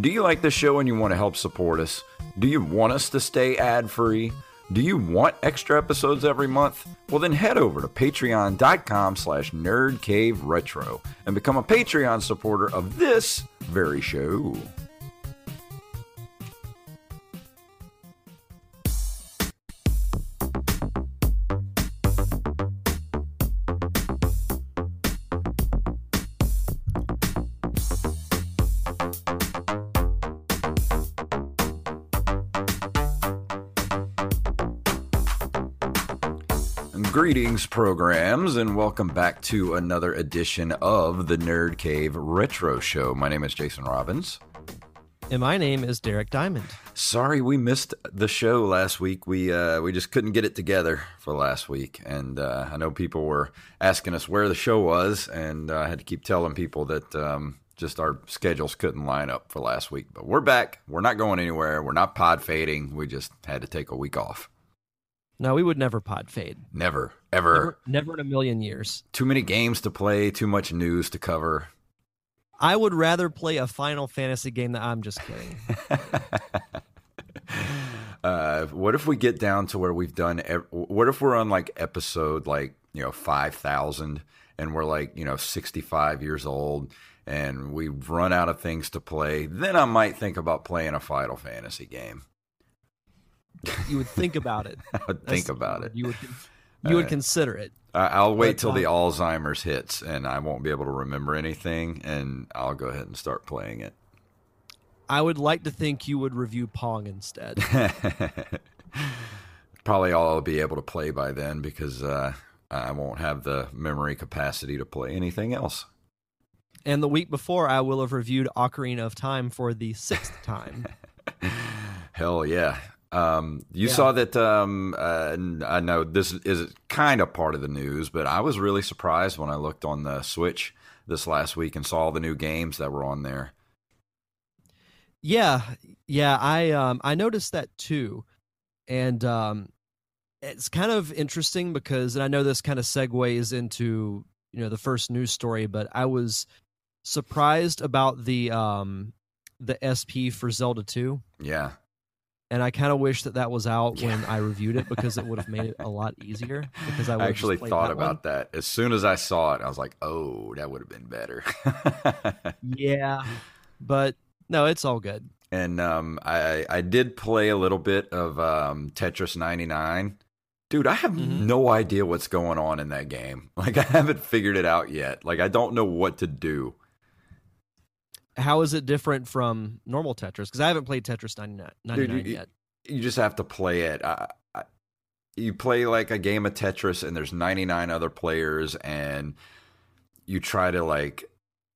Do you like the show and you want to help support us? Do you want us to stay ad free? Do you want extra episodes every month? Well, then head over to patreon.com slash nerdcaveretro and become a Patreon supporter of this very show. Greetings, programs, and welcome back to another edition of the Nerd Cave Retro Show. My name is Jason Robbins. And my name is Derek Diamond. Sorry we missed the show last week. We uh, we just couldn't get it together for last week, and uh, I know people were asking us where the show was, and uh, I had to keep telling people that um, just our schedules couldn't line up for last week. But we're back. We're not going anywhere. We're not pod fading. We just had to take a week off. No, we would never pod fade. Never, ever. Never, never in a million years. Too many games to play. Too much news to cover. I would rather play a Final Fantasy game that I'm just kidding. uh, what if we get down to where we've done? ev- What if we're on like episode like you know five thousand, and we're like you know sixty five years old, and we've run out of things to play? Then I might think about playing a Final Fantasy game. You would think about it. I would think That's the about it. You would, you would Uh, consider it. I'll wait But, till the uh, Alzheimer's hits, and I won't be able to remember anything, and I'll go ahead and start playing it. I would like to think you would review Pong instead. Probably all I'll be able to play by then because uh, I won't have the memory capacity to play anything else. and the week before, I will have reviewed Ocarina of Time for the sixth time. Hell yeah. Um, you Yeah. saw that. Um, uh, I know this is kind of part of the news, but I was really surprised when I looked on the Switch this last week and saw all the new games that were on there. Yeah, yeah, I um I noticed that too, and um, it's kind of interesting because, and I know this kind of segues into you know the first news story, but I was surprised about the um the SP for Zelda two, Yeah. And I kind of wish that that was out Yeah. when I reviewed it because it would have made it a lot easier. Because I I actually thought that one. about that. As soon as I saw it, I was like, oh, that would have been better. Yeah, but no, it's all good. and um, I I did play a little bit of um, Tetris 99. Dude, I have Mhm. no idea what's going on in that game. Like I haven't figured it out yet. Like I don't know what to do. How is it different from normal Tetris? Because I haven't played Tetris 99, 99 you- yet. You just have to play it. I, I, you play like a game of Tetris, and there's 99 other players, and you try to like.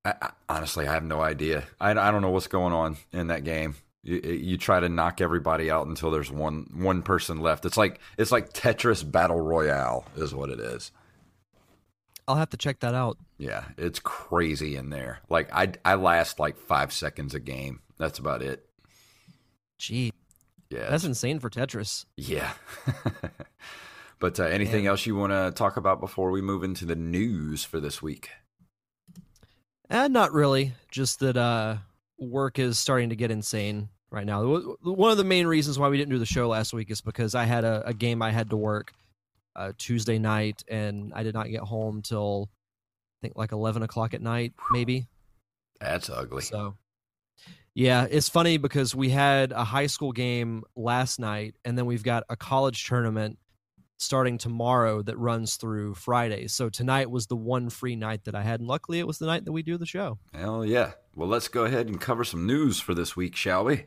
I, honestly, I have no idea. I, I don't know what's going on in that game. You, you try to knock everybody out until there's one one person left. It's like it's like Tetris Battle Royale is what it is. I'll have to check that out. Yeah, it's crazy in there. Like I I last like five seconds a game. That's about it. Gee, Yeah, that's insane for Tetris. yeah. but uh, anything Yeah. else you want to talk about before we move into the news for this week? And not really. Just that uh, work is starting to get insane right now. One of the main reasons why we didn't do the show last week is because I had a, a game I had to work uh, Tuesday night, and I did not get home till I think like eleven o'clock at night, maybe. That's ugly. So, yeah, it's funny because we had a high school game last night, and then we've got a college tournament starting tomorrow that runs through Friday. So tonight was the one free night that I had, and luckily it was the night that we do the show. Hell yeah. Well, let's go ahead and cover some news for this week, shall we?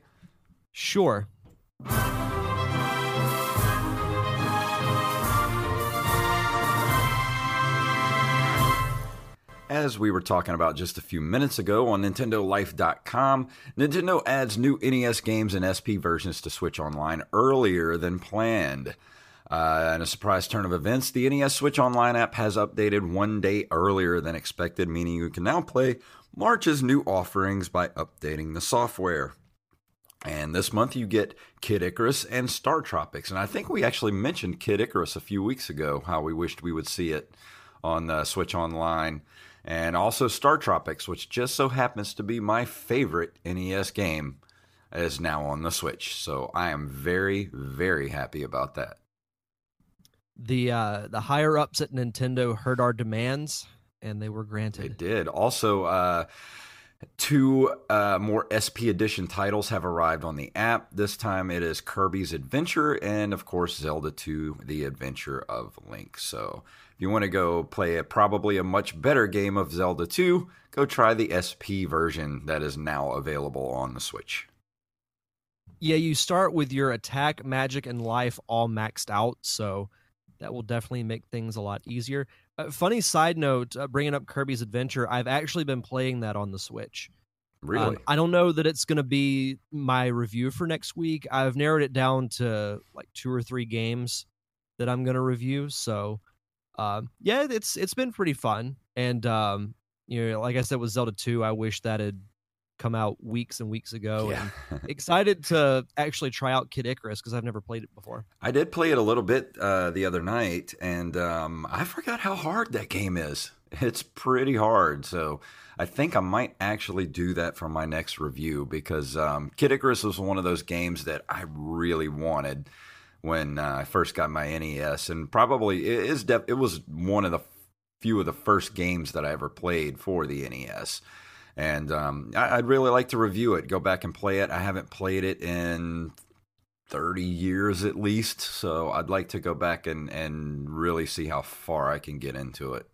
Sure. As we were talking about just a few minutes ago on NintendoLife.com, Nintendo adds new NES games and SP versions to Switch Online earlier than planned. Uh, in a surprise turn of events, the NES Switch Online app has updated one day earlier than expected, meaning you can now play March's new offerings by updating the software. And this month you get Kid Icarus and Star Tropics. And I think we actually mentioned Kid Icarus a few weeks ago, how we wished we would see it on uh, Switch Online. And also Star Tropics, which just so happens to be my favorite NES game, is now on the Switch. So I am very, very happy about that. The uh, the higher ups at Nintendo heard our demands, and they were granted. They did. Also, uh, two uh, more SP Edition titles have arrived on the app. This time it is Kirby's Adventure and, of course, Zelda 2 The Adventure of Link. So you want to go play a, probably a much better game of Zelda 2, go try the SP version that is now available on the Switch. Yeah, you start with your attack, magic, and life all maxed out, so that will definitely make things a lot easier. Uh, funny side note, uh, bringing up Kirby's Adventure, I've actually been playing that on the Switch. Really? Um, I don't know that it's going to be my review for next week. I've narrowed it down to like two or three games that I'm going to review. So, um, yeah, it's it's been pretty fun. And um, you know, like I said with Zelda 2, I wish that had come out weeks and weeks ago. yeah. And excited to actually try out Kid Icarus because I've never played it before. I did play it a little bit uh, the other night, and um, I forgot how hard that game is. It's pretty hard, so I think I might actually do that for my next review because um, Kid Icarus was one of those games that I really wanted when uh, I first got my NES, and probably it is. Def- it was one of the few of the first games that I ever played for the NES. And um, I- I'd really like to review it, go back and play it. I haven't played it in 30 years at least. So I'd like to go back and, and really see how far I can get into it.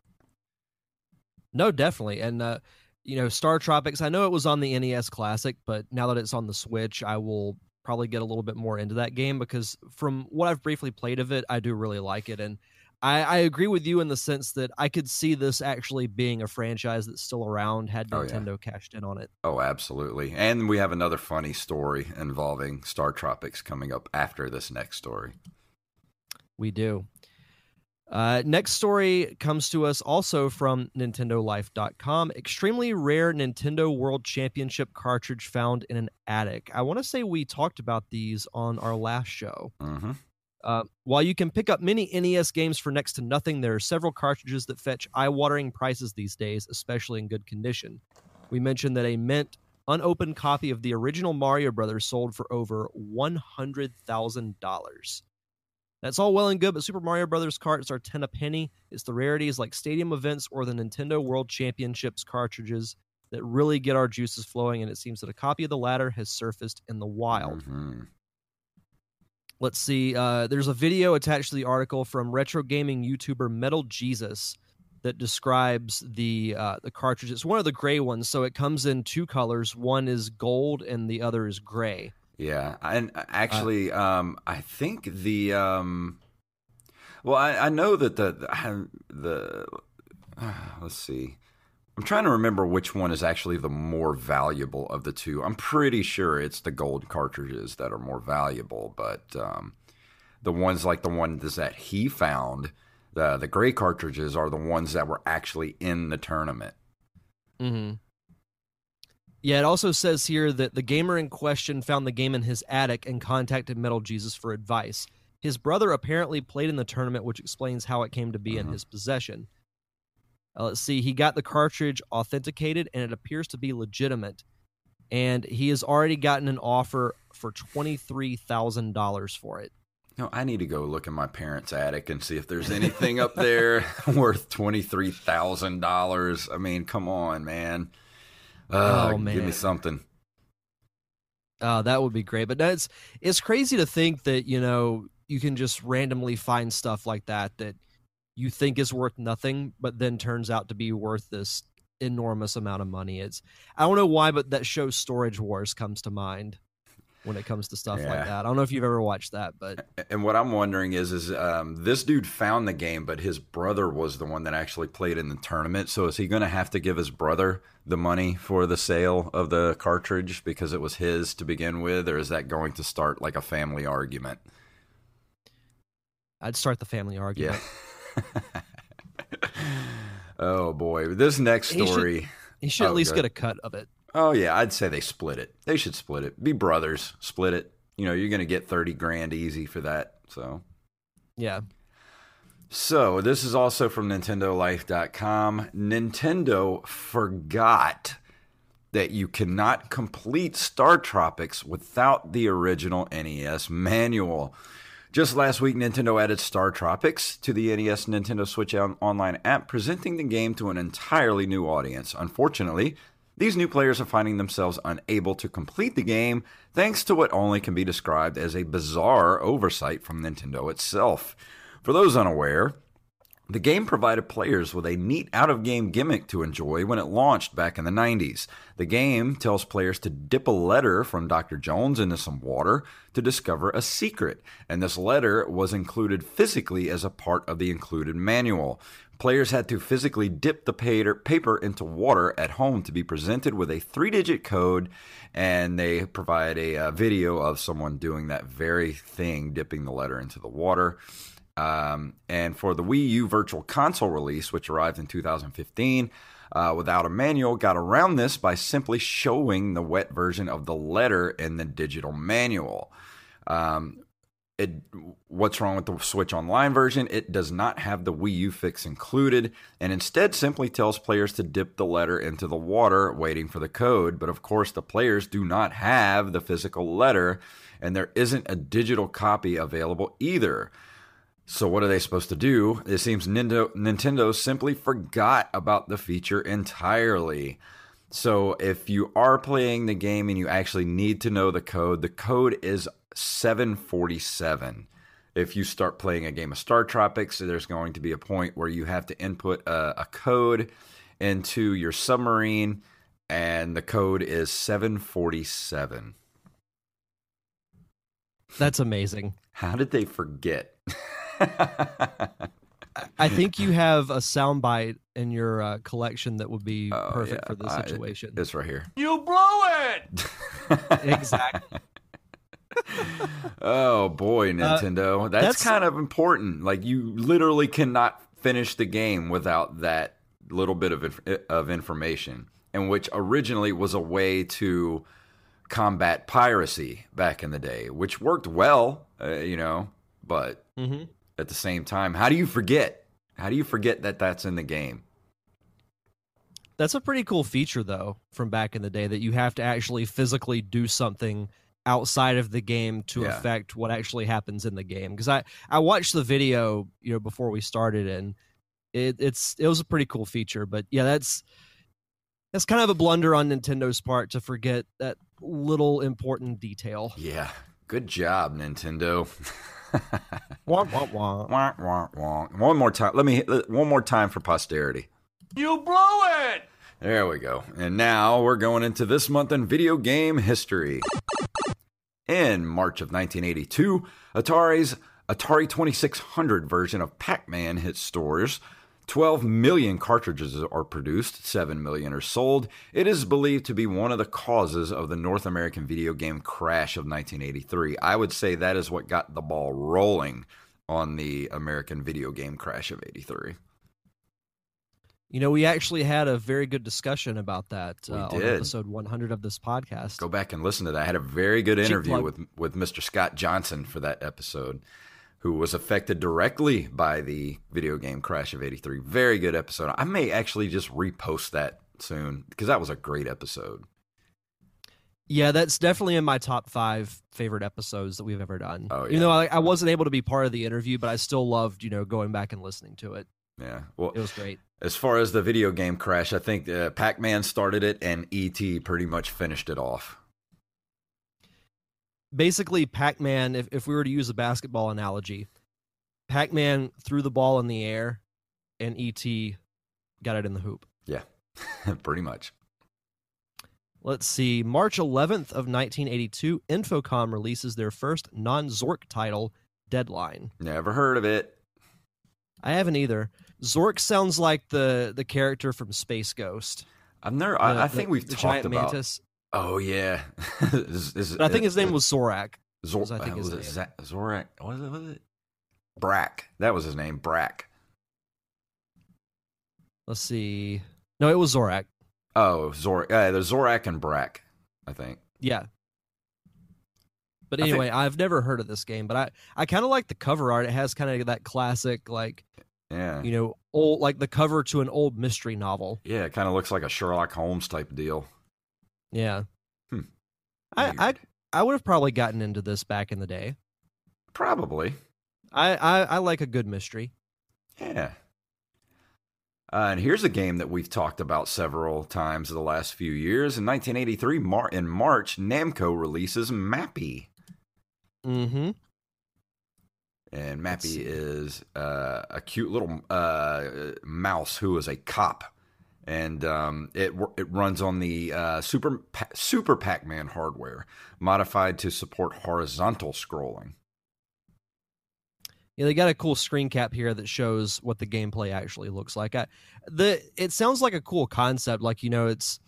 No, definitely. And uh, you know, Star Tropics, I know it was on the NES Classic, but now that it's on the Switch, I will probably get a little bit more into that game because from what I've briefly played of it, I do really like it. And I, I agree with you in the sense that I could see this actually being a franchise that's still around had Oh, yeah. Nintendo cashed in on it. Oh, absolutely. And we have another funny story involving Star Tropics coming up after this next story. We do. Uh, next story comes to us also from NintendoLife.com. Extremely rare Nintendo World Championship cartridge found in an attic. I want to say we talked about these on our last show. hmm Uh, while you can pick up many NES games for next to nothing, there are several cartridges that fetch eye watering prices these days, especially in good condition. We mentioned that a mint, unopened copy of the original Mario Brothers sold for over $100,000. That's all well and good, but Super Mario Brothers carts are 10 a penny. It's the rarities like stadium events or the Nintendo World Championships cartridges that really get our juices flowing, and it seems that a copy of the latter has surfaced in the wild. Mhm. Let's see. Uh, there's a video attached to the article from retro gaming YouTuber Metal Jesus that describes the uh, the cartridge. It's one of the gray ones, so it comes in two colors. One is gold, and the other is gray. Yeah, and actually, um, I think the um, well, I, I know that the the, the let's see, I'm trying to remember which one is actually the more valuable of the two. I'm pretty sure it's the gold cartridges that are more valuable, but um, the ones like the one that he found The the gray cartridges are the ones that were actually in the tournament. Mm-hmm. Yeah, it also says here that the gamer in question found the game in his attic and contacted Metal Jesus for advice. His brother apparently played in the tournament, which explains how it came to be Mhm. in his possession. Uh, let's see, he got the cartridge authenticated and it appears to be legitimate. And he has already gotten an offer for $23,000 for it. No, I need to go look in my parents' attic and see if there's anything up there worth twenty three thousand dollars. I mean, come on, man. Uh, Oh, man, give me something. Uh, that would be great. But that's it's crazy to think that, you know, you can just randomly find stuff like that that you think is worth nothing, but then turns out to be worth this enormous amount of money. It's I don't know why, but that show Storage Wars comes to mind when it comes to stuff Yeah. like that. I don't know if you've ever watched that, but And what I'm wondering is, is um, this dude found the game, but his brother was the one that actually played in the tournament. So is he going to have to give his brother the money for the sale of the cartridge because it was his to begin with, or is that going to start like a family argument? I'd start the family argument. Yeah. oh boy, this next He should- story. He should Oh, at least get a cut of it. Oh yeah, I'd say they split it. They should split it. Be brothers, split it. You know, you're going to get 30 grand easy for that. So Yeah. So, this is also from NintendoLife.com. Nintendo forgot that you cannot complete Star Tropics without the original NES manual. Just last week, Nintendo added Star Tropics to the NES Nintendo Switch Online app, presenting the game to an entirely new audience. Unfortunately, these new players are finding themselves unable to complete the game thanks to what only can be described as a bizarre oversight from Nintendo itself. For those unaware, the game provided players with a neat out of game gimmick to enjoy when it launched back in the 90s. The game tells players to dip a letter from Dr. Jones into some water to discover a secret, and this letter was included physically as a part of the included manual. Players had to physically dip the paper into water at home to be presented with a three digit code, and they provide a, uh video of someone doing that very thing, dipping the letter into the water. Um, and for the Wii U Virtual Console release, which arrived in 2015, uh, without a manual, got around this by simply showing the wet version of the letter in the digital manual. Um, it, what's wrong with the Switch Online version? It does not have the Wii U fix included, and instead simply tells players to dip the letter into the water, waiting for the code. But of course, the players do not have the physical letter, and there isn't a digital copy available either. So what are they supposed to do? It seems Nintendo, Nintendo simply forgot about the feature entirely. So if you are playing the game and you actually need to know the code, the code is 747. If you start playing a game of Star Tropics, there's going to be a point where you have to input a, a code into your submarine, and the code is 747. That's amazing. How did they forget? I think you have a soundbite in your uh, collection that would be Oh, perfect yeah, for this I- situation. it's right here. You blew it! exactly. Oh boy, Nintendo. that's, Uh, that's- kind of important. Like you literally cannot finish the game without that little bit of inf- of information, and which originally was a way to combat piracy back in the day, which worked well, uh, you know, but hmm at the same time, how do you forget? How do you forget that that's in the game? That's a pretty cool feature, though, from back in the day that you have to actually physically do something outside of the game to Yeah. affect what actually happens in the game. Because I I watched the video, you know, before we started, and it, it's it was a pretty cool feature. But yeah, that's that's kind of a blunder on Nintendo's part to forget that little important detail. Yeah, good job, Nintendo. Wah, wah, wah. Wah, wah, wah. One more time. Let me hit one more time for posterity. You blew it! There we go. And now we're going into this month in video game history. In March of 1982, Atari's Atari 2600 version of Pac Man hit stores. 12 million cartridges are produced, 7 million are sold. It is believed to be one of the causes of the North American video game crash of 1983. I would say that is what got the ball rolling on the American video game crash of 83. You know, we actually had a very good discussion about that uh, on episode 100 of this podcast. Go back and listen to that. I had a very good interview with with Mr. Scott Johnson for that episode, who was affected directly by the video game crash of '83. Very good episode. I may actually just repost that soon because that was a great episode. Yeah, that's definitely in my top five favorite episodes that we've ever done. Oh, yeah. though I, I wasn't able to be part of the interview, but I still loved, you know, going back and listening to it. Yeah. Well, It was great. as far as the video game crash, I think uh, Pac-Man started it and ET pretty much finished it off. Basically, Pac Man, if, if we were to use a basketball analogy, Pac Man threw the ball in the air and E.T. got it in the hoop. Yeah, pretty much. Let's see. March 11th of 1982, Infocom releases their first non-Zork title, Deadline. Never heard of it. I haven't either. Zork sounds like the the character from Space Ghost. I've never. The- I, I the- think we've talked about. mantis. Oh yeah. Is- is- I think his name uh, was Zorak. Zor- was, I think, uh, his was it name. Zorak? What was it? Was it? Brak. That was his name. Brak. Let's see. No, it was Zorak. Oh, Zor. Uh, there's Zorak and Brak. I think. Yeah. But I think- anyway, I've never heard of this game, but I, I kind of like the cover art. It has kind of that classic, like, Yeah. you know, old, like the cover to an old mystery novel. Yeah. It kind of looks like a Sherlock Holmes type deal. Yeah. Hmm. I, I, I would have probably gotten into this back in the day. Probably. I, I, I like a good mystery. Yeah. Uh, and here's a game that we've talked about several times in the last few years. In 1983, Mar- in March, Namco releases Mappy. Mm-hmm. And Mappy is uh, a cute little uh, mouse who is a cop, and um, it it runs on the uh, Super Pa- Super Pac-Man hardware, modified to support horizontal scrolling. Yeah, they got a cool screen cap here that shows what the gameplay actually looks like. I, the it sounds like a cool concept. Like you know, it's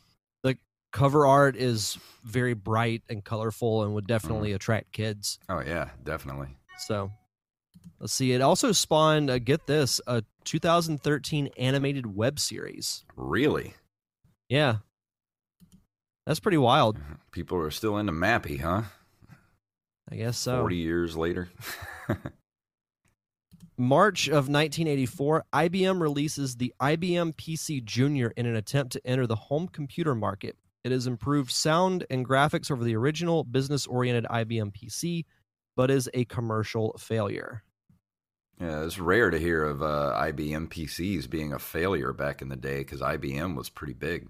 the cover art is very bright and colorful and would definitely attract kids. Oh yeah, definitely. So let's see. It also spawned. Uh, get this, a 2013 animated web series. Really, Yeah, that's pretty wild. Mm-hmm. people are still into Mappy, huh? I guess so. Forty years later. March of 1984, IBM releases the IBM PC Junior in an attempt to enter the home computer market. It has improved sound and graphics over the original business oriented IBM PC, but is a commercial failure. Yeah, it's rare to hear of uh, IBM PCs being a failure back in the day because IBM was pretty big.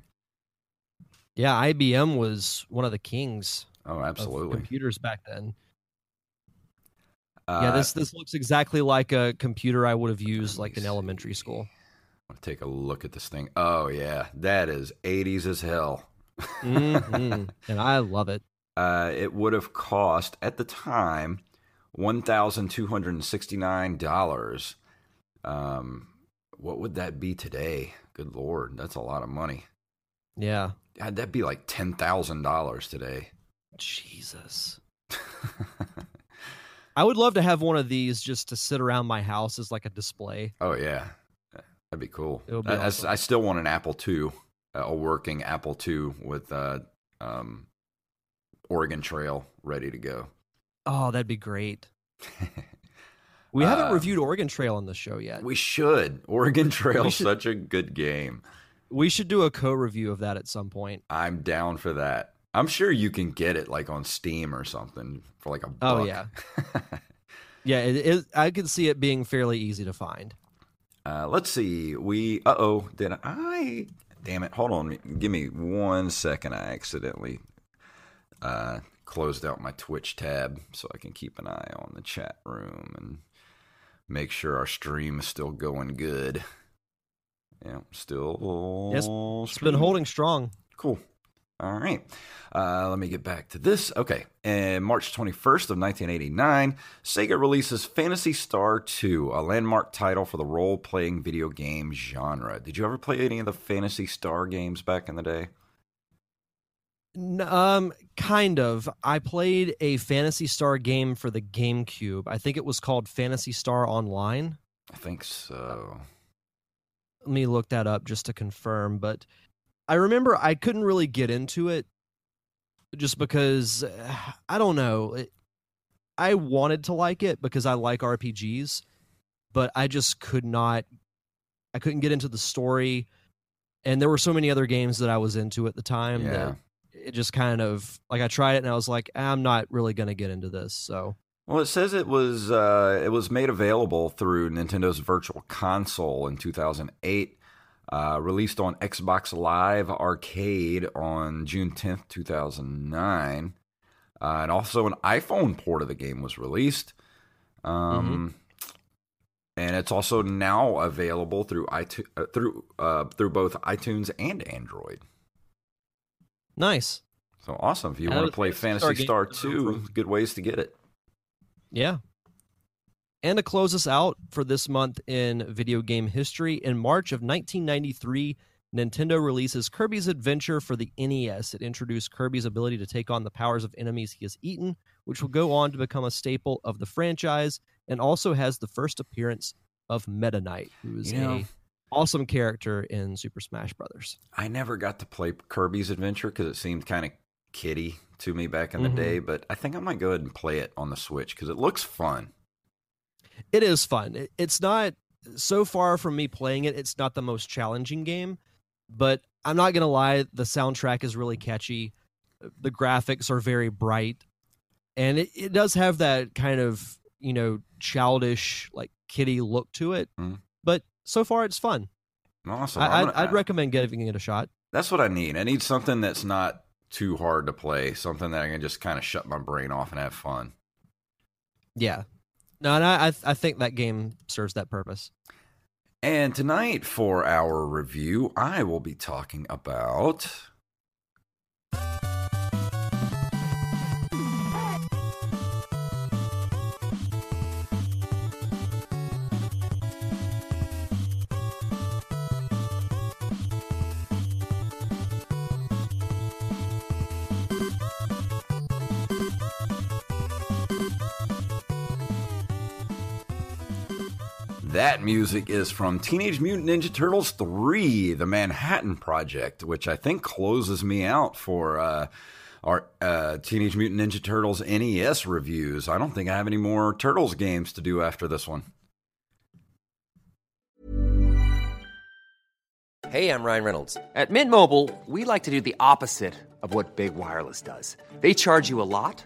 Yeah, IBM was one of the kings Oh, absolutely. computers back then. Uh, yeah, this this looks exactly like a computer I would have used like in elementary school. I'll take a look at this thing. Oh yeah, that is 80s as hell. Mhm. And I love it. Uh, it would have cost at the time one thousand two hundred and sixty nine dollars. Um, what would that be today? Good lord, that's a lot of money. Yeah. God, that'd be like ten thousand dollars today. Jesus. I would love to have one of these just to sit around my house as like a display. Oh yeah, that'd be cool. Be I, I- I still want an Apple II, a working Apple II with uh, um, Oregon Trail ready to go. Oh, that'd be great. We haven't Um, reviewed Oregon Trail on the show yet. We should. Oregon Trail should- such a good game. We should do a co-review of that at some point. I'm down for that. I'm sure you can get it like on Steam or something for like a buck. Oh, yeah. Yeah, it, it, I could see it being fairly easy to find. uh, let's see. We uh oh, did I? Damn it! Hold on. Give me one second. I accidentally uh, closed out my Twitch tab so I can keep an eye on the chat room and make sure our stream is still going good. Yeah, still. Yes, It's been holding strong. Cool. All right. Uh, let me get back to this. Okay. And March 21st of 1989, Sega releases Phantasy Star 2, a landmark title for the role-playing video game genre. Did you ever play any of the Phantasy Star games back in the day? Um, kind of. I played a Phantasy Star game for the GameCube. I think it was called Phantasy Star Online. I think so. Let me look that up just to confirm. But I remember I couldn't really get into it just because I don't know. It, I wanted to like it because I like RPGs, but I just could not. I couldn't get into the story, and there were so many other games that I was into at the time Yeah. that it just kind of like I tried it and I was like, I'm not really going to get into this. So Well, it says it was uh, it was made available through Nintendo's Virtual Console in 2008, uh, released on Xbox Live Arcade on June 10th, 2009, uh, and also an iPhone port of the game was released. Um, And it's also now available through iTunes, uh, through uh, through both iTunes and Android. Nice. So awesome! If you want to play Phantasy Star Star 2, good ways to get it. Yeah. And to close us out for this month in video game history, in March of 1993, Nintendo releases Kirby's Adventure for the NES. It introduced Kirby's ability to take on the powers of enemies he has eaten, which will go on to become a staple of the franchise, and also has the first appearance of Meta Knight, who is You know- a awesome character in Super Smash Brothers. I never got to play Kirby's Adventure because it seemed kind of kiddie to me back in the day. But I think I might go ahead and play it on the Switch because it looks fun. it is fun. It's not so far from me playing it. It's not the most challenging game, but I'm not gonna lie. The soundtrack is really catchy. The graphics are very bright, and it, it does have that kind of you know childish like kitty look to it. Mhm. So far, it's fun. Awesome. I, I'd, gonna- I'd recommend giving it a shot. That's what I need. I need something that's not too hard to play. Something that I can just kind of shut my brain off and have fun. Yeah. No, and I, I think that game serves that purpose. And tonight for our review, I will be talking about. That music is from Teenage Mutant Ninja Turtles 3, The Manhattan Project, which I think closes me out for uh, our uh, Teenage Mutant Ninja Turtles NES reviews. I don't think I have any more Turtles games to do after this one. Hey, I'm Ryan Reynolds. At Mint Mobile, we like to do the opposite of what Big Wireless does. They charge you a lot,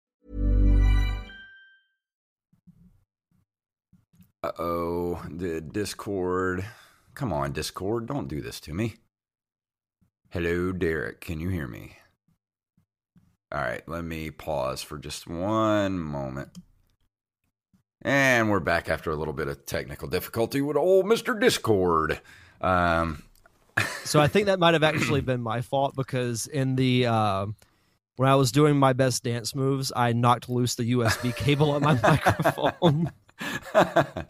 Uh oh, the Discord. Come on, Discord, don't do this to me. Hello, Derek. Can you hear me? All right, let me pause for just one moment. And we're back after a little bit of technical difficulty with old Mr. Discord. Um, So I think that might have actually been my fault because in the uh, when I was doing my best dance moves, I knocked loose the USB cable on my microphone. uh,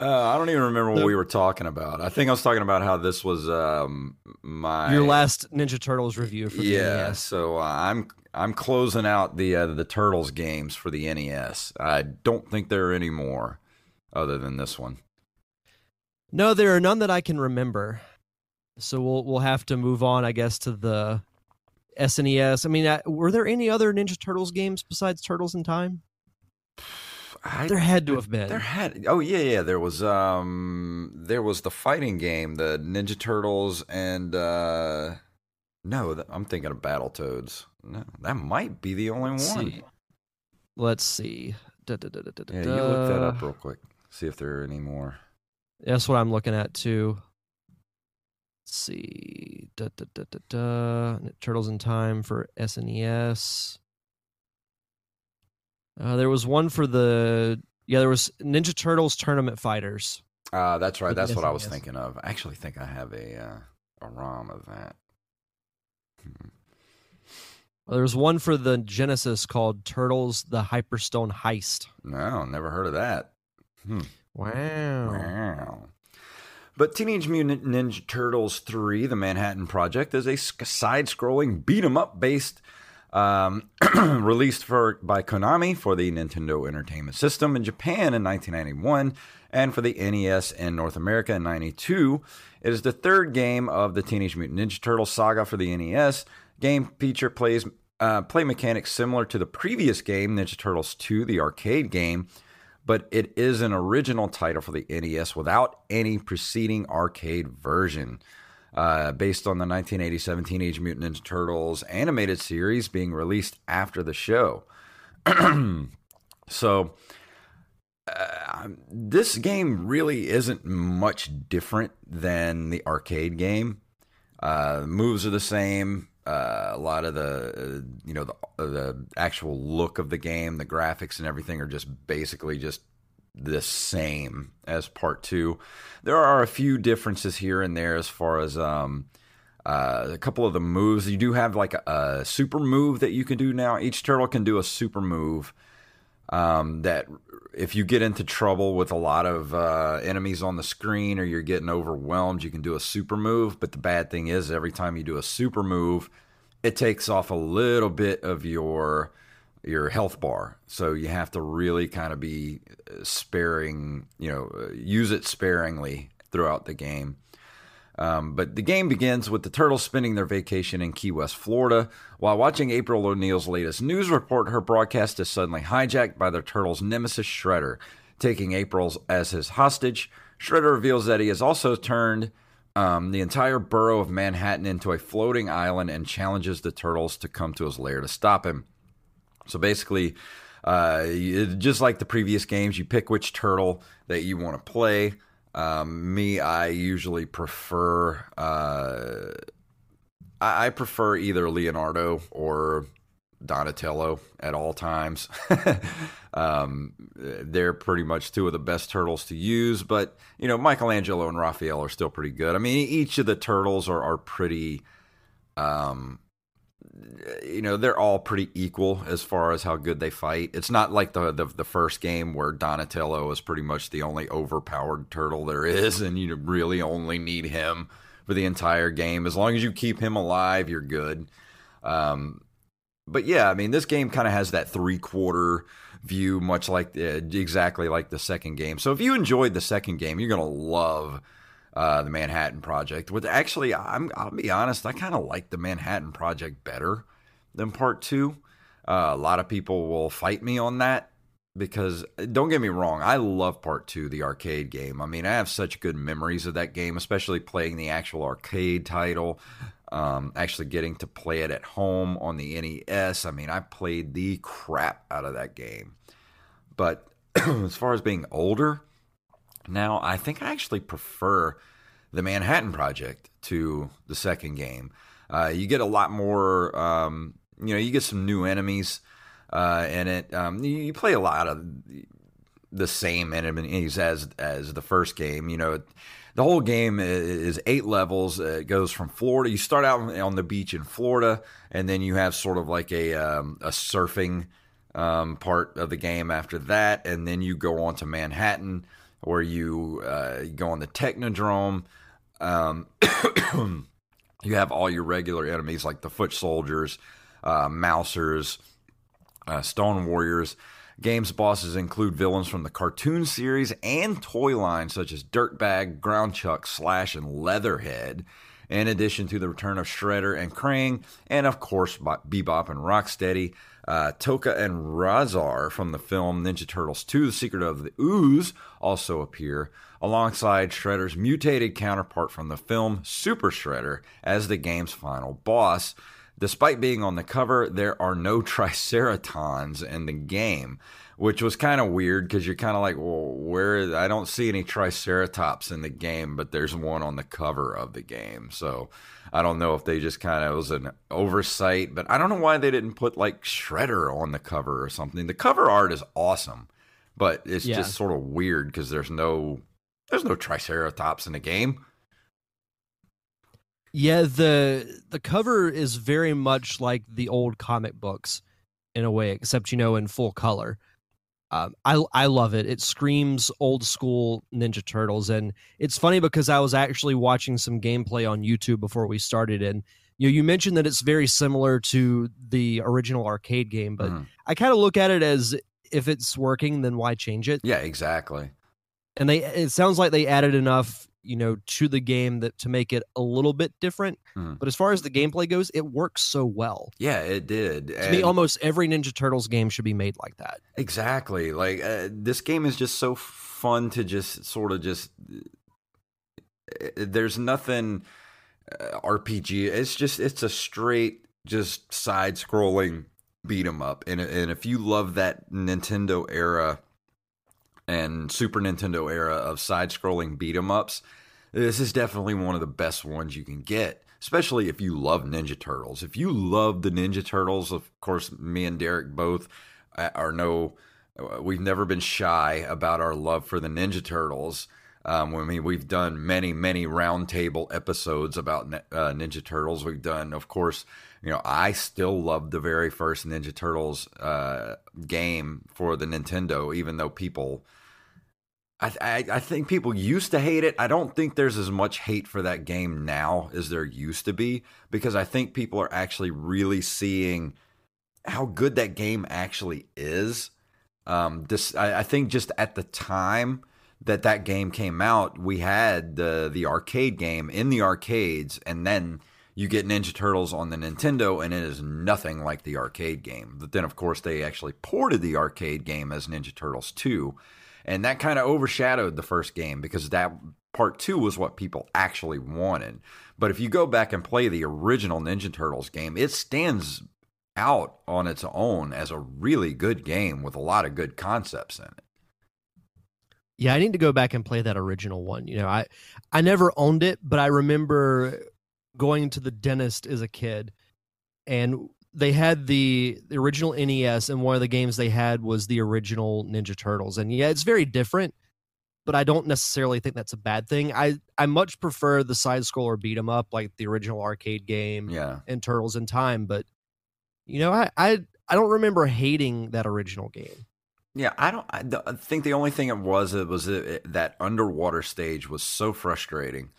I don't even remember what The- we were talking about. I think I was talking about how this was um, my Your last Ninja Turtles review for the yeah. NES. So uh, I'm I'm closing out the uh, the Turtles games for the NES. I don't think there are any more other than this one. No, there are none that I can remember. So we'll we'll have to move on, I guess, to the SNES. I mean, uh, were there any other Ninja Turtles games besides Turtles in Time? I, there had to have been. There had. Oh yeah, yeah. There was um, there was the fighting game, the Ninja Turtles, and uh, no, I'm thinking of Battletoads. No, that might be the only Let's one. see. Let's see. Da, da, da, Yeah, you look that up real quick. See if there are any more. That's what I'm looking at too. Let's see. Da, da, da, da, da. Turtles in Time for SNES. Uh, there was one for the yeah. There was Ninja Turtles Tournament Fighters. Uh, that's right. That's what I was SNES. thinking of. I actually think I have a uh, a ROM of that. Hmm. Well, there was one for the Genesis called Turtles: The Hyperstone Heist. No, never heard of that. Hmm. Wow. Wow. But Teenage Mutant Ninja Turtles 3, The Manhattan Project, is a side scrolling beat 'em up based, um, released for by Konami for the Nintendo Entertainment System in Japan in 1991 and for the NES in North America in 92. It is the third game of the Teenage Mutant Ninja Turtles saga for the NES. Game feature plays uh, play mechanics similar to the previous game, Ninja Turtles 2, the arcade game but it is an original title for the NES without any preceding arcade version. Uh, based on the 1987 Teenage Mutant Ninja Turtles animated series being released after the show. so, uh, this game really isn't much different than the arcade game. Uh, moves are the same. Uh, a lot of the, uh, you know, the the actual look of the game, the graphics and everything are just basically just the same as part two. There are a few differences here and there as far as um, uh, a couple of the moves. You do have like a, a super move that you can do now. Each turtle can do a super move um, that if you get into trouble with a lot of uh, enemies on the screen or you're getting overwhelmed, you can do a super move. But the bad thing is, every time you do a super move, it takes off a little bit of your your health bar. So you have to really kind of be uh, sparing, you know, uh, use it sparingly throughout the game. Um, but the game begins with the turtles spending their vacation in Key West, Florida. While watching April O'Neil's latest news report, her broadcast is suddenly hijacked by the turtles' nemesis Shredder. Taking April's as his hostage, Shredder reveals that he has also turned um, the entire borough of Manhattan into a floating island and challenges the turtles to come to his lair to stop him. So basically, uh, just like the previous games, you pick which turtle that you want to play. Um, me, I usually prefer uh, I, I prefer either Leonardo or Donatello at all times. um, they're pretty much two of the best turtles to use, but you know Michelangelo and Raphael are still pretty good. I mean, each of the turtles are are pretty. Um, you know they're all pretty equal as far as how good they fight. It's not like the the, the first game where Donatello is pretty much the only overpowered turtle there is, and you really only need him for the entire game. As long as you keep him alive, you're good. Um, but yeah, I mean, this game kind of has that three quarter view, much like uh, exactly like the second game. So if you enjoyed the second game, you're gonna love uh, the Manhattan Project. With actually, I'm I'll be honest, I kind of like the Manhattan Project better than Part Two. Uh, a lot of people will fight me on that because don't get me wrong, I love Part Two, the arcade game. I mean, I have such good memories of that game, especially playing the actual arcade title. Um, actually getting to play it at home on the NES. I mean, I played the crap out of that game. But as far as being older, now I think I actually prefer the Manhattan Project to the second game. Uh, you get a lot more, um, you know, you get some new enemies uh, in it. Um, you, you play a lot of the same enemies as as the first game. You know, the whole game is eight levels. Uh, It goes from Florida. You start out on the beach in Florida, and then you have sort of like a um, a surfing um, part of the game after that, and then you go on to Manhattan, where you uh, go on the Technodrome. Um, you have all your regular enemies like the Foot Soldiers, uh, Mousers, uh, Stone Warriors. Games bosses include villains from the cartoon series and toy lines such as Dirtbag, Ground Chuck, Slash, and Leatherhead. In addition to the return of Shredder and Krang, and of course Bebop and Rocksteady. Uh, Tokka and Rahzar from the film Ninja Turtles 2 The Secret of the Ooze also appear, alongside Shredder's mutated counterpart from the film Super Shredder as the game's final boss. Despite being on the cover, there are no Triceratons in the game, which was kind of weird because you're kind of like, well, where? I don't see any Triceratops in the game, but there's one on the cover of the game. So I don't know if they just kind of was an oversight, but I don't know why they didn't put like Shredder on the cover or something. The cover art is awesome, but it's yeah. just sort of weird because there's no there's no Triceratops in the game. Yeah, the the cover is very much like the old comic books in a way, except you know in full color. Um, I I love it. It screams old school Ninja Turtles, and it's funny because I was actually watching some gameplay on YouTube before we started, and you know, you mentioned that it's very similar to the original arcade game, but mm. I kind of look at it as if it's working, then why change it? Yeah, exactly. And they it sounds like they added enough you know to the game that to make it a little bit different hmm. but as far as the gameplay goes it works so well yeah it did to and me almost every ninja turtles game should be made like that exactly like uh, this game is just so fun to just sort of just uh, there's nothing uh, rpg it's just it's a straight just side scrolling beat 'em up and, and if you love that nintendo era and Super Nintendo era of side scrolling beat 'em ups, this is definitely one of the best ones you can get, especially if you love Ninja Turtles. If you love the Ninja Turtles, of course, me and Derek both uh, are no, uh, we've never been shy about our love for the Ninja Turtles. Um, I mean, we've done many, many roundtable episodes about uh, Ninja Turtles. We've done, of course, you know, I still love the very first Ninja Turtles uh, game for the Nintendo, even though people I, I, I think people used to hate it. I don't think there's as much hate for that game now as there used to be because I think people are actually really seeing how good that game actually is. Um, this I, I think just at the time that that game came out, we had the the arcade game in the arcades, and then you get Ninja Turtles on the Nintendo, and it is nothing like the arcade game. But then, of course, they actually ported the arcade game as Ninja Turtles 2 and that kind of overshadowed the first game because that part two was what people actually wanted. But if you go back and play the original Ninja Turtles game, it stands out on its own as a really good game with a lot of good concepts in it. Yeah, I need to go back and play that original one. You know, I I never owned it, but I remember going to the dentist as a kid and they had the, the original NES, and one of the games they had was the original Ninja Turtles. And yeah, it's very different, but I don't necessarily think that's a bad thing. I I much prefer the side scroller beat 'em up like the original arcade game, yeah, and Turtles in Time. But you know, I I I don't remember hating that original game. Yeah, I don't. I, I think the only thing it was it was uh, it, that underwater stage was so frustrating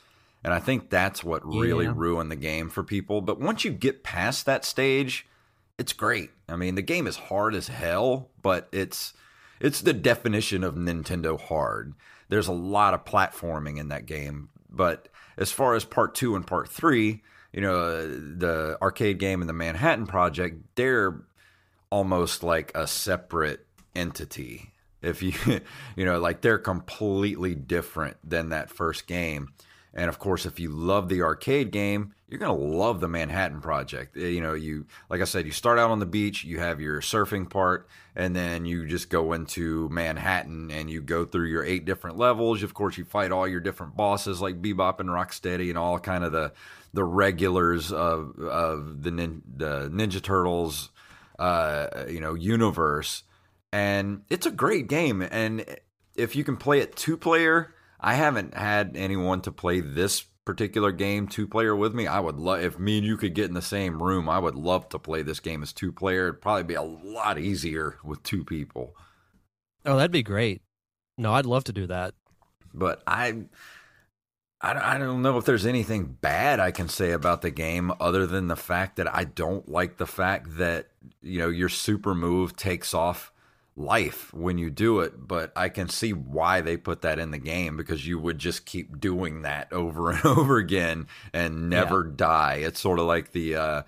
and I think that's what really yeah. ruined the game for people. But once you get past that stage, it's great. I mean, the game is hard as hell, but it's it's the definition of Nintendo hard. There's a lot of platforming in that game, but as far as part 2 and part 3, you know, the arcade game and the Manhattan Project, they're almost like a separate entity. If you you know, like they're completely different than that first game and of course, if you love the arcade game, you're going to love the Manhattan Project. Eh, you know, you like I said, you start out on the beach, you have your surfing part, and then you just go into Manhattan and you go through your eight different levels. Of course, you fight all your different bosses like Bebop and Rocksteady and all kind of the the regulars of of the, nin, the Ninja Turtles, uh, you know, universe. And it's a great game, and if you can play it two player I haven't had anyone to play this particular game two player with me. I would love if me and you could get in the same room. I would love to play this game as two player. It'd probably be a lot easier with two people. Oh, that'd be great. No, I'd love to do that. But I, I, I don't know if there's anything bad I can say about the game other than the fact that I don't like the fact that you know your super move takes off life when you do it, but I can see why they put that in the game because you would just keep doing that over and over again and never yeah. die. It's sort of like the uh,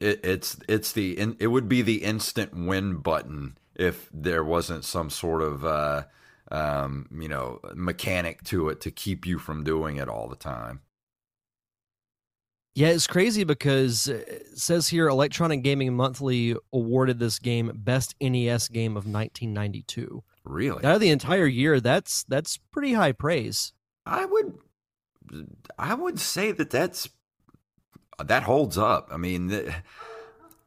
it, it's it's the in, it would be the instant win button if there wasn't some sort of uh, um, you know mechanic to it to keep you from doing it all the time. Yeah, it's crazy because uh, it says here Electronic Gaming Monthly awarded this game best NES game of 1992. Really? Out of the entire year, that's that's pretty high praise. I would I would say that that's that holds up. I mean,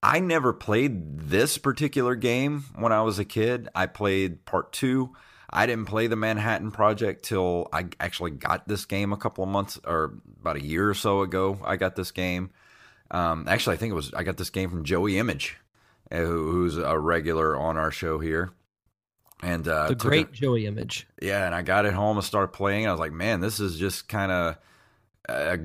I never played this particular game when I was a kid. I played part 2 I didn't play the Manhattan Project till I actually got this game a couple of months or about a year or so ago. I got this game. Um, actually, I think it was I got this game from Joey Image, uh, who's a regular on our show here. And uh, the great it, Joey Image. Yeah, and I got it home and started playing. I was like, man, this is just kind of uh,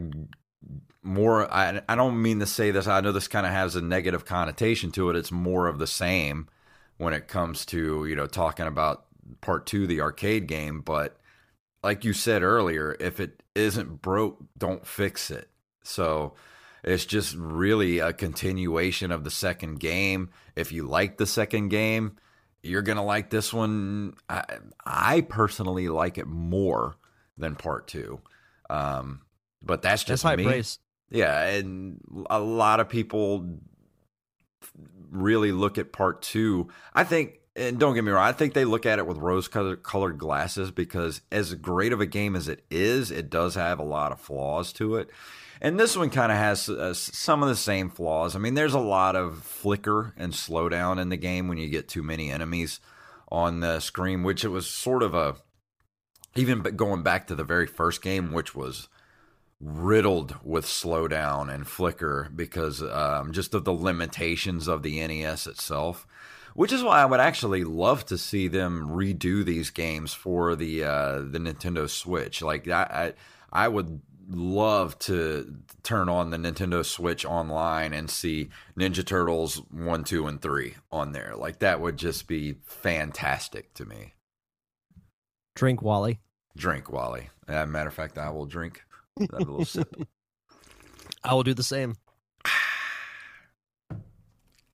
more. I, I don't mean to say this. I know this kind of has a negative connotation to it. It's more of the same when it comes to you know talking about part two, the arcade game. But like you said earlier, if it isn't broke, don't fix it. So it's just really a continuation of the second game. If you like the second game, you're gonna like this one. I, I personally like it more than part two, um, but that's just that's me. Praise. Yeah, and a lot of people really look at part two. I think and don't get me wrong, I think they look at it with rose colored glasses because, as great of a game as it is, it does have a lot of flaws to it. And this one kind of has uh, some of the same flaws. I mean, there's a lot of flicker and slowdown in the game when you get too many enemies on the screen, which it was sort of a, even going back to the very first game, which was riddled with slowdown and flicker because um, just of the limitations of the NES itself which is why I would actually love to see them redo these games for the uh, the Nintendo Switch. Like I, I, I would love to turn on the Nintendo Switch online and see Ninja Turtles one, two, and three on there. Like that would just be fantastic to me. Drink Wally. Drink Wally. As a matter of fact, I will drink a little sip. I will do the same.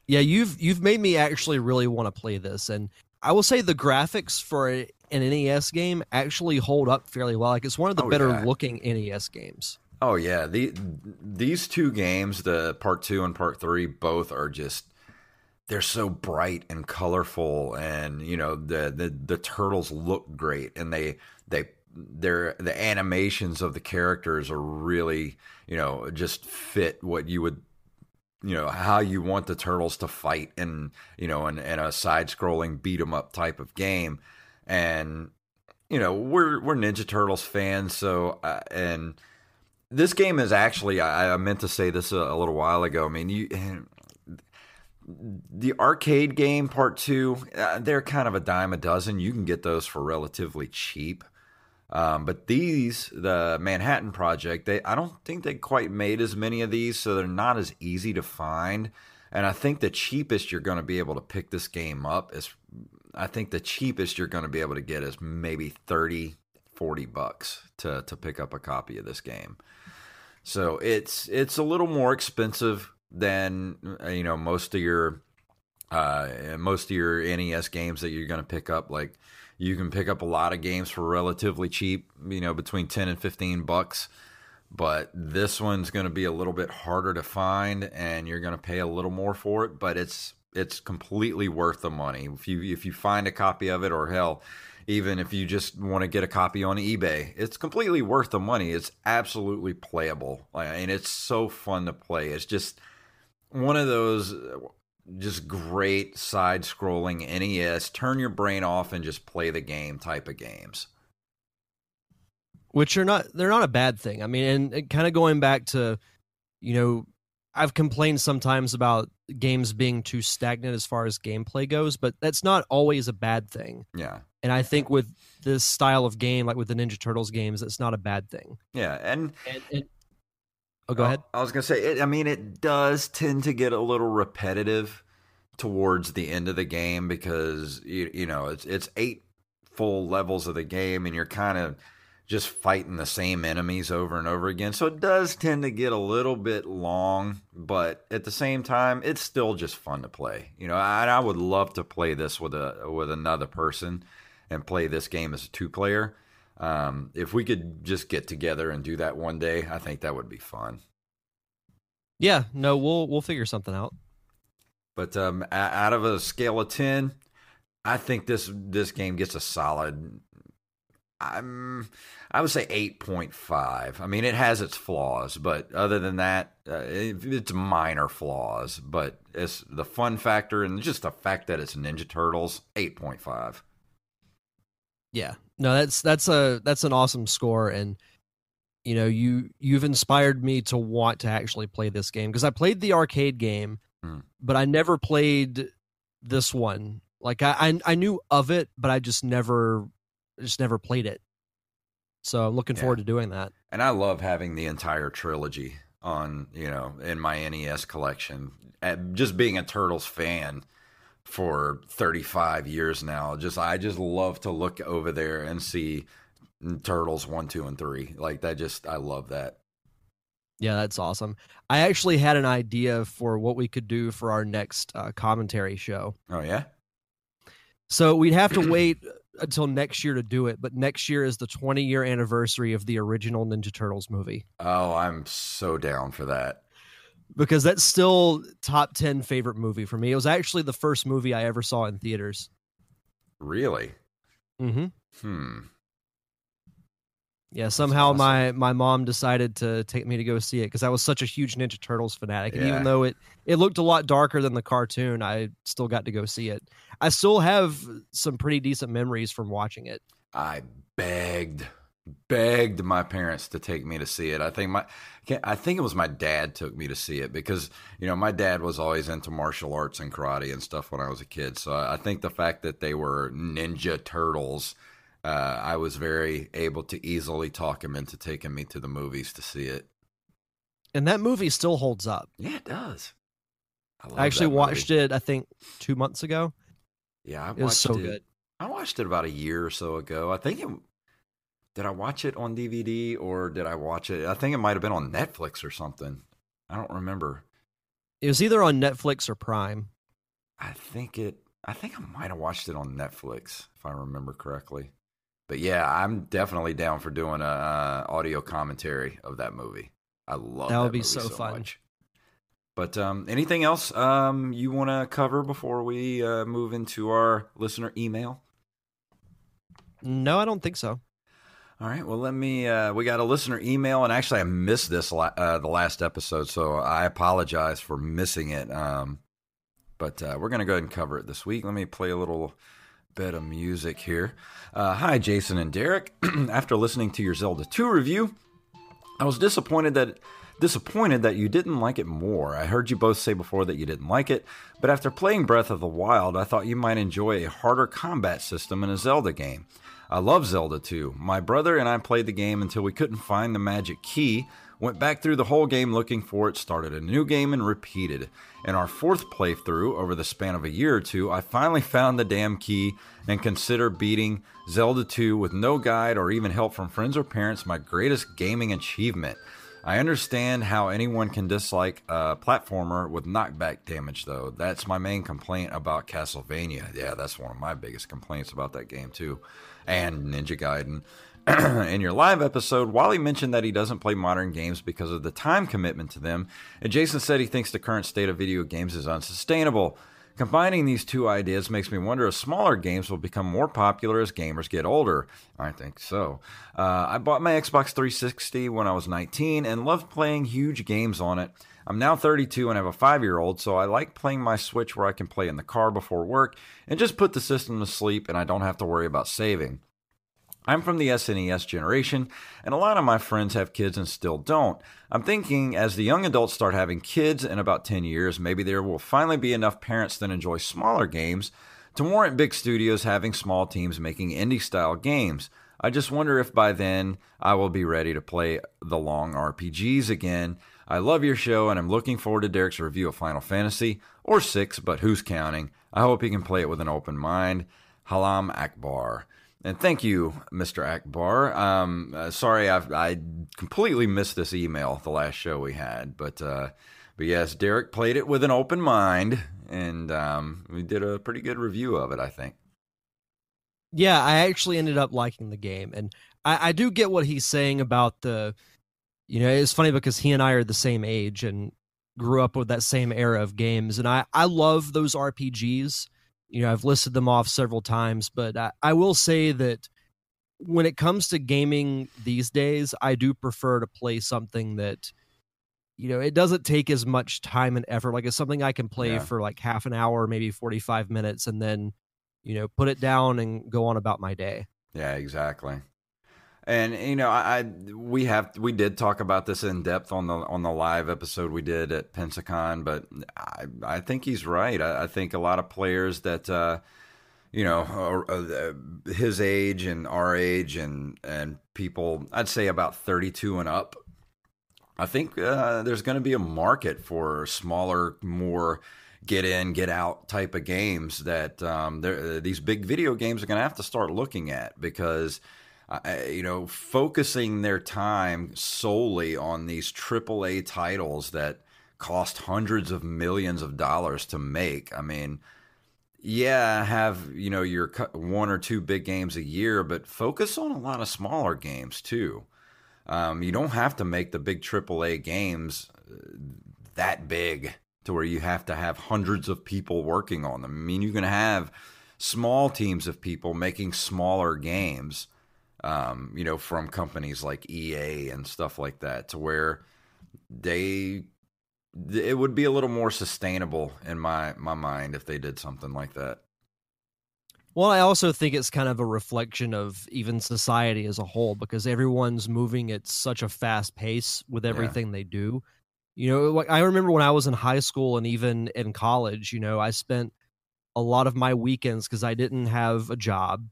Yeah, you've you've made me actually really want to play this, and I will say the graphics for an NES game actually hold up fairly well. Like it's one of the oh, better yeah. looking NES games. Oh yeah, the these two games, the part two and part three, both are just they're so bright and colorful, and you know the the the turtles look great, and they they their the animations of the characters are really you know just fit what you would you know how you want the turtles to fight in you know in, in a side scrolling beat 'em up type of game. And you know we're we're ninja turtles fans so uh, and this game is actually I, I, meant to say this a, a little while ago. I mean you the arcade game part two uh, they're kind of a dime a dozen. You can get those for relatively cheap um, but these, the Manhattan Project, they I don't think they quite made as many of these, so they're not as easy to find. And I think the cheapest you're going to be able to pick this game up is, I think the cheapest you're going to be able to get is maybe 30, 40 bucks to to pick up a copy of this game. So it's it's a little more expensive than you know most of your uh, most of your NES games that you're going to pick up like you can pick up a lot of games for relatively cheap, you know, between 10 and 15 bucks. But this one's going to be a little bit harder to find and you're going to pay a little more for it, but it's it's completely worth the money. If you if you find a copy of it or hell, even if you just want to get a copy on eBay, it's completely worth the money. It's absolutely playable. and it's so fun to play. It's just one of those just great side scrolling NES, turn your brain off and just play the game type of games. Which are not they're not a bad thing. I mean, and kind of going back to, you know, I've complained sometimes about games being too stagnant as far as gameplay goes, but that's not always a bad thing. Yeah. And I think with this style of game, like with the Ninja Turtles games, it's not a bad thing. Yeah, and, and, and Oh, go uh, ahead. I was gonna say, it, I mean, it does tend to get a little repetitive towards the end of the game because you, you know it's it's eight full levels of the game and you're kind of just fighting the same enemies over and over again. So it does tend to get a little bit long, but at the same time, it's still just fun to play. You know, I, I would love to play this with a with another person and play this game as a two player. Um, if we could just get together and do that one day, I think that would be fun. Yeah, no, we'll we'll figure something out. But um, out of a scale of ten, I think this this game gets a solid I'm I would say 8.5. I mean, it has its flaws, but other than that, uh, it, it's minor flaws. But it's the fun factor and just the fact that it's Ninja Turtles, 8.5. Yeah, no, that's that's a that's an awesome score, and you know you you've inspired me to want to actually play this game because I played the arcade game, hmm. but I never played this one. Like I, I I knew of it, but I just never just never played it. So I'm looking yeah. forward to doing that. And I love having the entire trilogy on, you know, in my NES collection. Just being a Turtles fan for 35 years now, just I just love to look over there and see Turtles 1, 2 and 3. Like that just I love that. Yeah, that's awesome. I actually had an idea for what we could do for our next uh, commentary show. Oh yeah. So we'd have to wait until next year to do it, but next year is the 20 year anniversary of the original Ninja Turtles movie. Oh, I'm so down for that. Because that's still top 10 favorite movie for me. It was actually the first movie I ever saw in theaters. Really? Mhm. Hmm. Yeah, somehow awesome. my my mom decided to take me to go see it because I was such a huge Ninja Turtles fanatic, and yeah. even though it it looked a lot darker than the cartoon, I still got to go see it. I still have some pretty decent memories from watching it. I begged begged my parents to take me to see it. I think my I think it was my dad took me to see it because you know my dad was always into martial arts and karate and stuff when I was a kid. So I think the fact that they were Ninja Turtles uh, I was very able to easily talk him into taking me to the movies to see it. And that movie still holds up. Yeah, it does. I, I actually watched it, I think, two months ago. Yeah, I it was so it. good. I watched it about a year or so ago. I think it. Did I watch it on DVD or did I watch it? I think it might have been on Netflix or something. I don't remember. It was either on Netflix or Prime. I think it. I think I might have watched it on Netflix if I remember correctly but yeah, I'm definitely down for doing a uh, audio commentary of that movie. I love that would that be so, so, fun. Much. But um, anything else um, you want to cover before we uh, move into our listener email? No, I don't think so. All right. Well, let me. Uh, we got a listener email, and actually, I missed this uh, the last episode, so I apologize for missing it. Um, but uh, we're going to go ahead and cover it this week. Let me play a little bit of music here. Uh, hi, Jason and Derek. After listening to your Zelda 2 review, I was disappointed that disappointed that you didn't like it more. I heard you both say before that you didn't like it, but after playing Breath of the Wild, I thought you might enjoy a harder combat system in a Zelda game. I love Zelda 2. My brother and I played the game until we couldn't find the magic key, went back through the whole game looking for it, started a new game, and repeated. In our fourth playthrough, over the span of a year or two, I finally found the damn key and consider beating Zelda 2 with no guide or even help from friends or parents my greatest gaming achievement. I understand how anyone can dislike a platformer with knockback damage, though. That's my main complaint about Castlevania. Yeah, that's one of my biggest complaints about that game, too. And Ninja Gaiden. in your live episode, Wally mentioned that he doesn't play modern games because of the time commitment to them, and Jason said he thinks the current state of video games is unsustainable. Combining these two ideas makes me wonder if smaller games will become more popular as gamers get older. I think so. Uh, I bought my Xbox 360 when I was 19 and loved playing huge games on it. I'm now 32 and have a five year old, so I like playing my Switch where I can play in the car before work and just put the system to sleep and I don't have to worry about saving. I'm from the SNES generation, and a lot of my friends have kids and still don't. I'm thinking as the young adults start having kids in about 10 years, maybe there will finally be enough parents that enjoy smaller games to warrant big studios having small teams making indie style games. I just wonder if by then I will be ready to play the long RPGs again. I love your show, and I'm looking forward to Derek's review of Final Fantasy or six, but who's counting? I hope he can play it with an open mind. Halam Akbar. And thank you, Mr. Akbar. Um, uh, sorry, I've, I completely missed this email the last show we had, but uh, but yes, Derek played it with an open mind, and um, we did a pretty good review of it, I think. Yeah, I actually ended up liking the game, and I, I do get what he's saying about the. You know, it's funny because he and I are the same age and grew up with that same era of games, and I I love those RPGs. You know, I've listed them off several times, but I, I will say that when it comes to gaming these days, I do prefer to play something that you know it doesn't take as much time and effort like it's something i can play Yeah. for like half an hour maybe 45 minutes and then you know put it down and go on about my day Yeah, exactly. And you know, I, I we have we did talk about this in depth on the on the live episode we did at Pensacon, but I I think he's right. I, I think a lot of players that uh, you know uh, his age and our age and and people I'd say about thirty two and up. I think uh, there's going to be a market for smaller, more get in, get out type of games that um, uh, these big video games are going to have to start looking at because, uh, you know, focusing their time solely on these AAA titles that cost hundreds of millions of dollars to make. I mean, yeah, have you know your one or two big games a year, but focus on a lot of smaller games too. Um, you don't have to make the big AAA games uh, that big to where you have to have hundreds of people working on them. I mean, you can have small teams of people making smaller games, um, you know, from companies like EA and stuff like that, to where they it would be a little more sustainable in my my mind if they did something like that. well i also think it's kind of a reflection of even society as a whole because everyone's moving at such a fast pace with everything they do. You know like i remember when i was in high school and even in college you know i spent a lot of my weekends because i didn't have a job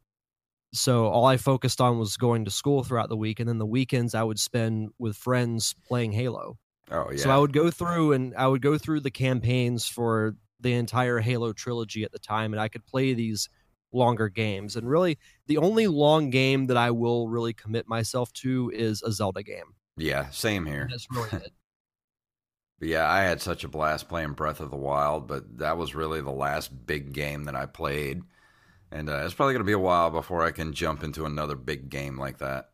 so all i focused on was going to school throughout the week and then the weekends i would spend with friends playing halo Oh yeah. so I would go through and I would go through the campaigns for the entire Halo trilogy at the time, and I could play these longer games. And really, the only long game that I will really commit myself to is a Zelda game. yeah, same here. That's really it. Yeah, I had such a blast playing Breath of the Wild, but that was really the last big game that I played. And uh, it's probably going to be a while before I can jump into another big game like that.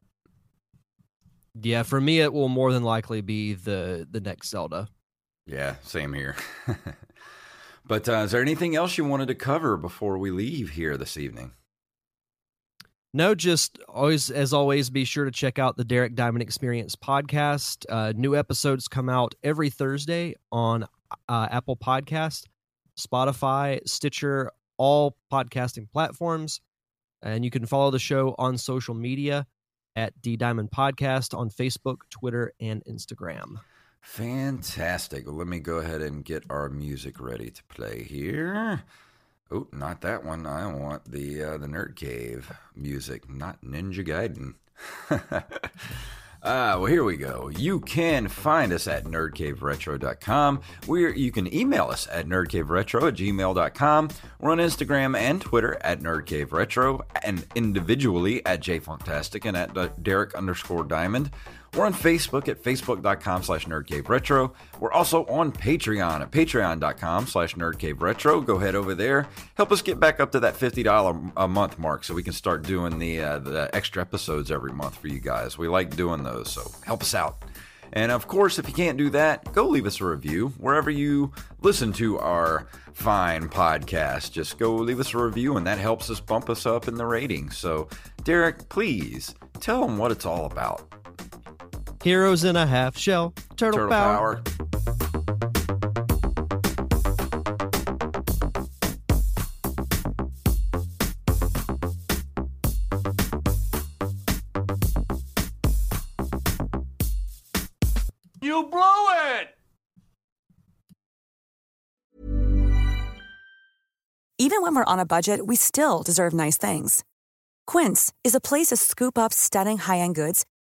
Yeah, for me, it will more than likely be the the next Zelda. Yeah, same here. but uh, is there anything else you wanted to cover before we leave here this evening? No, just always, as always, be sure to check out the Derek Diamond Experience podcast. Uh, new episodes come out every Thursday on uh, Apple Podcast, Spotify, Stitcher, all podcasting platforms. And you can follow the show on social media at D Diamond Podcast on Facebook, Twitter, and Instagram. Fantastic. Well, let me go ahead and get our music ready to play here. Oh, not that one. I want the uh, the Nerd Cave music, not Ninja Gaiden. Ah, well, here we go. You can find us at nerdcaveretro.com. Where you can email us at nerdcaveretro at gmail.com. We're on Instagram and Twitter at nerdcaveretro and individually at jfunktastic and at uh, Derek underscore diamond. We're on Facebook at facebook.com slash nerdcaveretro. We're also on Patreon at patreon.com slash nerdcaveretro. Go head over there. Help us get back up to that $50 a month mark so we can start doing the, uh, the extra episodes every month for you guys. We like doing those, so help us out. And of course, if you can't do that, go leave us a review wherever you listen to our fine podcast. Just go leave us a review, and that helps us bump us up in the ratings. So, Derek, please tell them what it's all about. Heroes in a half shell, turtle, Turtle power. power. You blew it! Even when we're on a budget, we still deserve nice things. Quince is a place to scoop up stunning high end goods